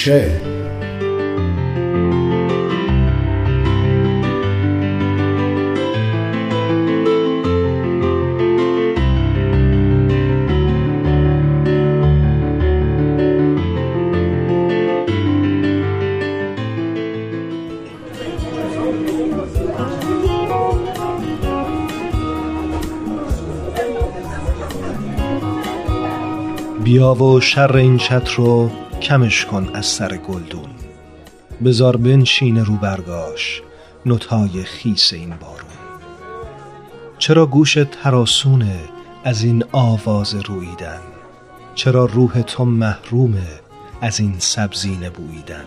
کوچه بیا و شر این چتر رو کمش کن از سر گلدون. بزار بنشین رو برگاش نوتای خیس این بارون. چرا گوش تراسونه از این آواز رویدن؟ چرا روح تو محرومه از این سبزی نبویدن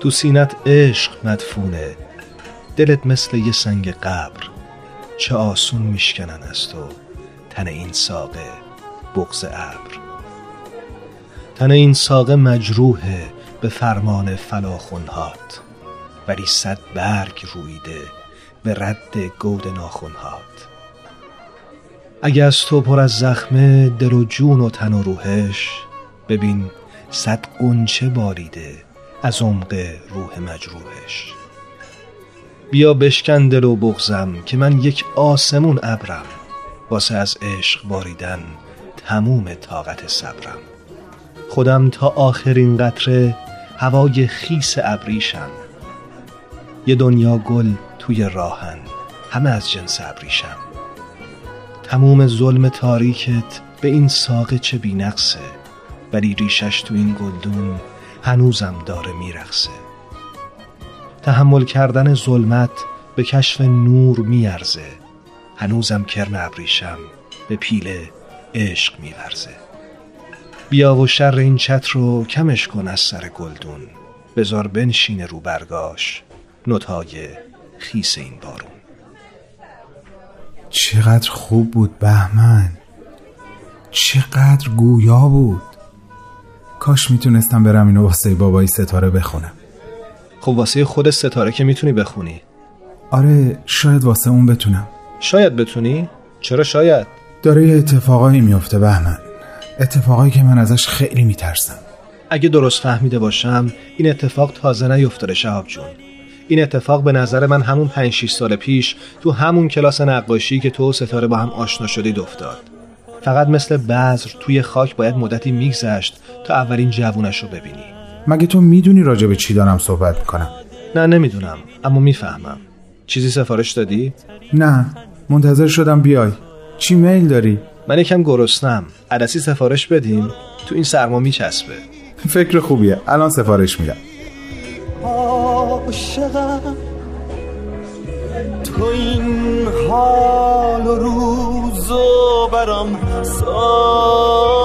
تو سینت عشق مدفونه دلت مثل یه سنگ قبر. چه آسون میشکنن از تو تن این ساقه بغز ابر. تن این ساقه مجروحه به فرمان فلاخونهات ولی صد برگ رویده به رد گود ناخونهات اگه از تو پر از زخمه دل و جون و تن و روحش ببین صد قنچه باریده از عمق روح مجروحش. بیا بشکن دل و بغزم که من یک آسمون ابرم واسه از عشق باریدن تموم طاقت صبرم. خودم تا آخرین قطره هوای خیس ابریشم. یه دنیا گل توی راهن همه از جنس ابریشم. تموم ظلم تاریکت به این ساقه چه بینقصه ولی ریشش تو این گلدون هنوزم داره میرقصه. تحمل کردن ظلمت به کشف نور میارزه هنوزم کرم ابریشم به پیله عشق میورزه. بیا و شر این چتر رو کمش کن از سر گلدون. بزار بنشین رو برگاش. نوتای خیس این بارون. چقدر خوب بود بهمن. چقدر گویا بود. کاش می‌تونستم برم اینو واسه بابای ستاره بخونم. خب واسه خود ستاره که می‌تونی بخونی. آره شاید واسه اون بتونم. شاید بتونی؟ چرا شاید؟ داره یه اتفاقایی میفته بهمن. اتفاقایی که من ازش خیلی میترسم. اگه درست فهمیده باشم این اتفاق تازه نیفتاده شهاب جون. این اتفاق به نظر من همون 5 6 سال پیش تو همون کلاس نقاشی که تو و ستاره با هم آشنا شدید افتاد فقط مثل بذر توی خاک باید مدتی میگذشت تا اولین جوونش رو ببینی. مگه تو می‌دونی راجع به چی دارم صحبت می‌کنم؟ نه نمی‌دونم اما می‌فهمم. چیزی سفارش دادی؟ نه منتظر شدم بیای. چی میل داری؟ من یکم گرسنم. عدسی سفارش بدیم تو این سرما میچسبه. فکر خوبیه. الان سفارش میدم. عاشقم. تو این حال و روز و برام ساختی.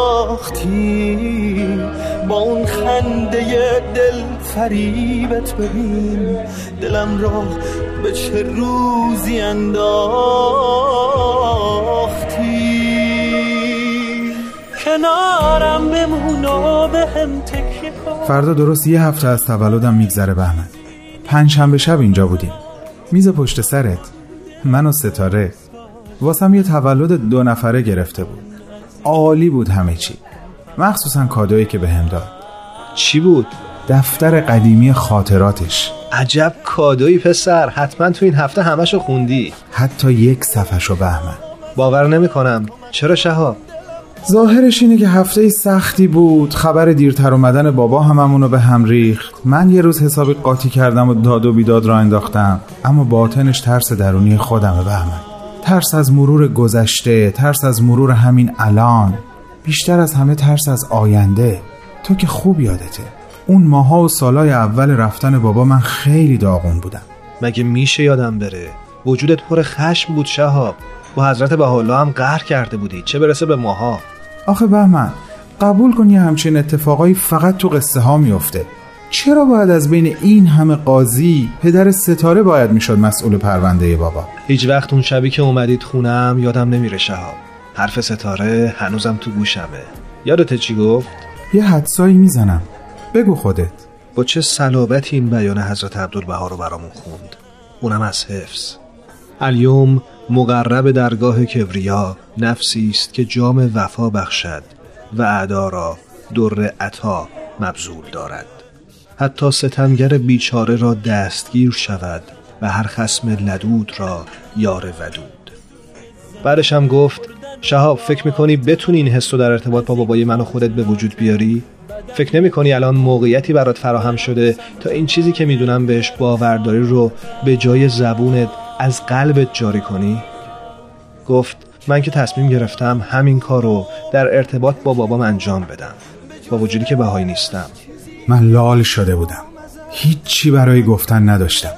با اون خنده دل فریبت ببین. دلم را به چه روزی انداختی کنارم بمون و به هم تکیه کن. فردا درست یه هفته از تولدم میگذره بهمن. پنج شنبه شب اینجا بودیم. میز پشت سرت من و ستاره. واسم یه تولد دو نفره گرفته بود. عالی بود همه چی. مخصوصا کادویی که بهم داد. چی بود؟ دفتر قدیمی خاطراتش. عجب کادویی پسر. حتما تو این هفته همشو خوندی. حتی یک صفحشو بهمن. باور نمی‌کنم. چرا شهاب؟ ظاهرش اینه که هفته سختی بود. خبر دیرتر اومدن بابا هممونو به هم ریخت. من یه روز حسابی قاطی کردم و داد و بیداد را انداختم. اما باطنش ترس درونی خودمه بهمن ترس از مرور گذشته ترس از مرور همین الان. بیشتر از همه ترس از آینده. تو که خوب یادته. اون ماها و سالای اول رفتن بابا من خیلی داغون بودم. مگه میشه یادم بره؟ وجودت پر خشم بود شهاب. با حضرت بهاءالله هم قهر کرده بودی. چه برسه به ماها؟ آخه بهمن قبول کن یه همچین اتفاقایی فقط تو قصه ها میفته. چرا باید از بین این همه قاضی پدر ستاره باید می‌شد مسئول پرونده بابا؟ هیچ وقت اون شبی که اومدید خونم یادم نمیره شهاب. حرف ستاره هنوزم تو گوشمه. یادت چی گفت؟ یه حدسایی می‌زنم. بگو خودت. با چه صلابتی این بیان حضرت عبدالبها رو برامون خوند؟ اونم از حفظ. الیوم مقرب درگاه کبریا نفسی است که جام وفا بخشد و اعدا را در عطا مبذول دارد حتی ستمگر بیچاره را دستگیر شود و هر خسم لدود را یار ودود بعدش هم گفت شهاب فکر می‌کنی بتونی این حس در ارتباط با بابای من و خودت به وجود بیاری؟ فکر نمی کنی الان موقعیتی برات فراهم شده تا این چیزی که می‌دونم بهش باورداری رو به جای زبونت از قلبت جاری کنی؟ گفت من که تصمیم گرفتم همین کار رو در ارتباط با بابام انجام بدم. با وجودی که بهایی نیستم. من لال شده بودم. هیچی برای گفتن نداشتم.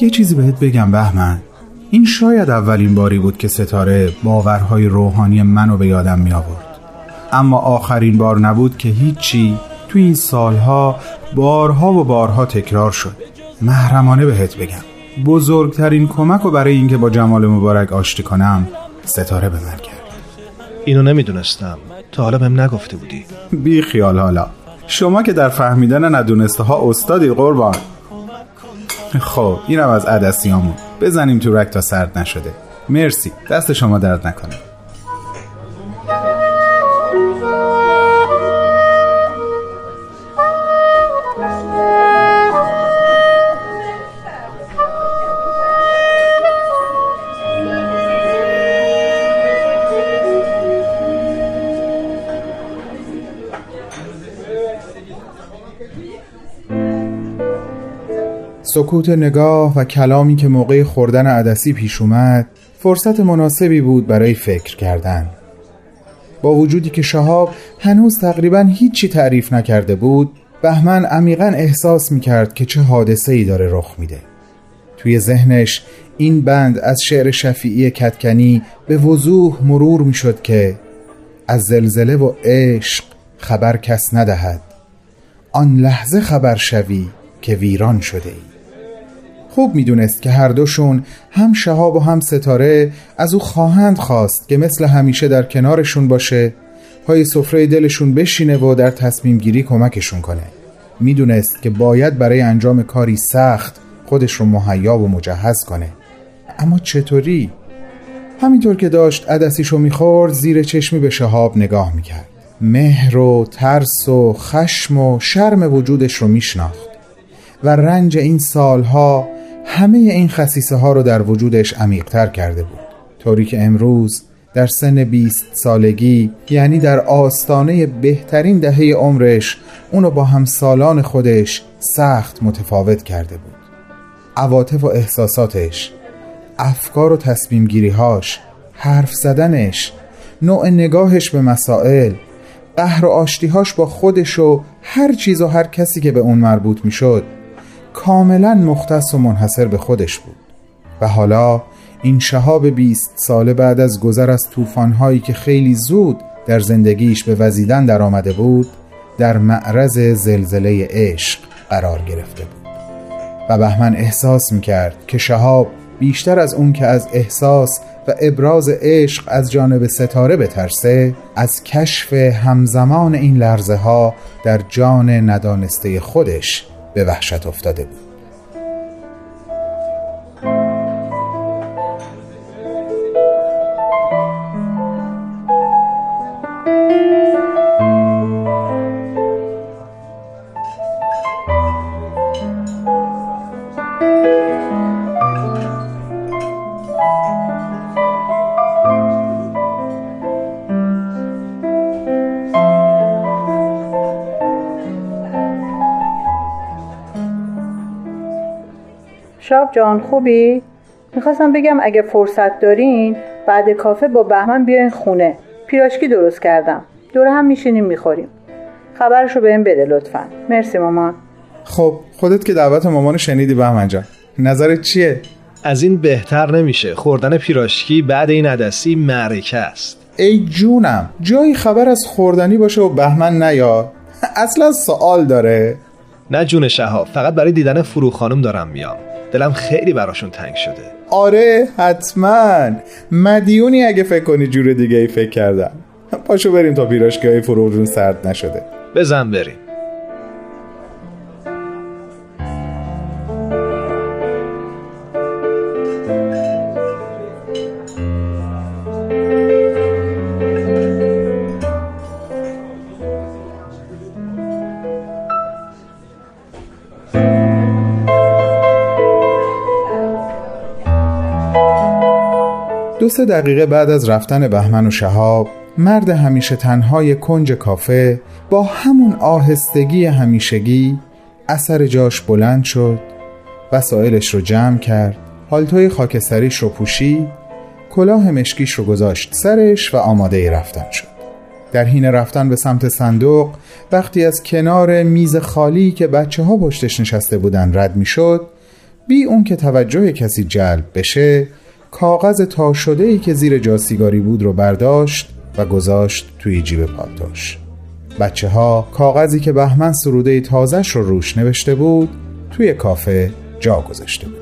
یه چیزی بهت بگم بهمن. این شاید اولین باری بود که ستاره باورهای روحانی منو به یادم می آورد اما آخرین بار نبود که هیچی تو این سالها بارها و بارها تکرار شد. محرمانه بهت بگم. بزرگترین کمک رو برای اینکه با جمال مبارک آشتی کنم ستاره به من کرد. اینو نمی‌دونستم. تا حالا بهم نگفته بودی. بی خیال حالا. شما که در فهمیدن ندونسته ها استادی قربان. خب اینم از عدسیامون. بزنیم تو رک تا سرد نشده. مرسی. دست شما درد نکنه. سکوت نگاه و کلامی که موقع خوردن عدسی پیش اومد فرصت مناسبی بود برای فکر کردن. با وجودی که شهاب هنوز تقریبا هیچی تعریف نکرده بود بهمن عمیقا احساس می‌کرد که چه حادثه ای داره رخ میده. توی ذهنش این بند از شعر شفیعی کتکنی به وضوح مرور می‌شد که از زلزله و عشق خبر کس ندهد. آن لحظه خبر شوی که ویران شده ای. خوب می‌دونست که هر دوشون هم شهاب و هم ستاره از او خواهند خواست که مثل همیشه در کنارشون باشه پای سفره دلشون بشینه و در تصمیم گیری کمکشون کنه. می‌دونست که باید برای انجام کاری سخت خودش رو مهیا و مجهز کنه. اما چطوری؟ همینطور که داشت عدسیشو می‌خورد زیر چشمی به شهاب نگاه می‌کرد. مهر و ترس و خشم و شرم وجودش رو میشناخت. و رنج این سالها همه این خصیصه ها رو در وجودش عمیقتر کرده بود. طوری که امروز در سن بیست سالگی یعنی در آستانه بهترین دهه عمرش اونو با همسالان خودش سخت متفاوت کرده بود. عواطف و احساساتش افکار و تصمیم گیریهاش حرف زدنش نوع نگاهش به مسائل قهر و آشتیهاش با خودش و هر چیز و هر کسی که به اون مربوط می‌شد کاملا مختص و منحصر به خودش بود. و حالا این شهاب بیست ساله بعد از گذر از طوفان‌هایی که خیلی زود در زندگیش به وزیدن در آمده بود در معرض زلزله عشق قرار گرفته بود. و بهمن احساس می‌کرد که شهاب بیشتر از اون که از احساس و ابراز عشق از جانب ستاره بترسه از کشف همزمان این لرزه ها در جان ندانسته خودش به وحشت افتاده بود. شاب جان خوبی؟ می‌خواستم بگم اگه فرصت دارین بعد کافه با بهمن بیاین خونه. پیراشکی درست کردم. دور هم میشینیم می‌خوریم. خبرشو بهم بده لطفا. مرسی مامان. خب خودت که دعوت مامان شنیدی بهمن جان. نظرت چیه؟ از این بهتر نمیشه. خوردن پیراشکی بعد این عدسی معرکه است. ای جونم جایی خبر از خوردنی باشه و بهمن نیاد؟ اصلا سوال داره. نه جون شهاب فقط برای دیدن فرو خانم دارم میام. دلم خیلی براشون تنگ شده. آره حتما. مدیونی اگه فکر کنی جور دیگه ای فکر کردم. پاشو بریم تا پیراشکی های فرورون سرد نشده. بزن بریم. سه دقیقه بعد از رفتن بهمن و شهاب مرد همیشه تنهای کنج کافه با همون آهستگی همیشگی اثر جاش بلند شد وسایلش رو جمع کرد. پالتوی خاکستریش رو پوشید کلاه مشکیش رو گذاشت سرش و آماده رفتن شد. در حین رفتن به سمت صندوق وقتی از کنار میز خالی که بچه ها پشتش نشسته بودن رد می شد بی اون که توجه کسی جلب بشه کاغذ تا شده ای که زیر جاسیگاری بود رو برداشت و گذاشت توی جیب پالتوش بچه ها کاغذی که بهمن سروده تازش رو روش نوشته بود توی کافه جا گذاشته بود.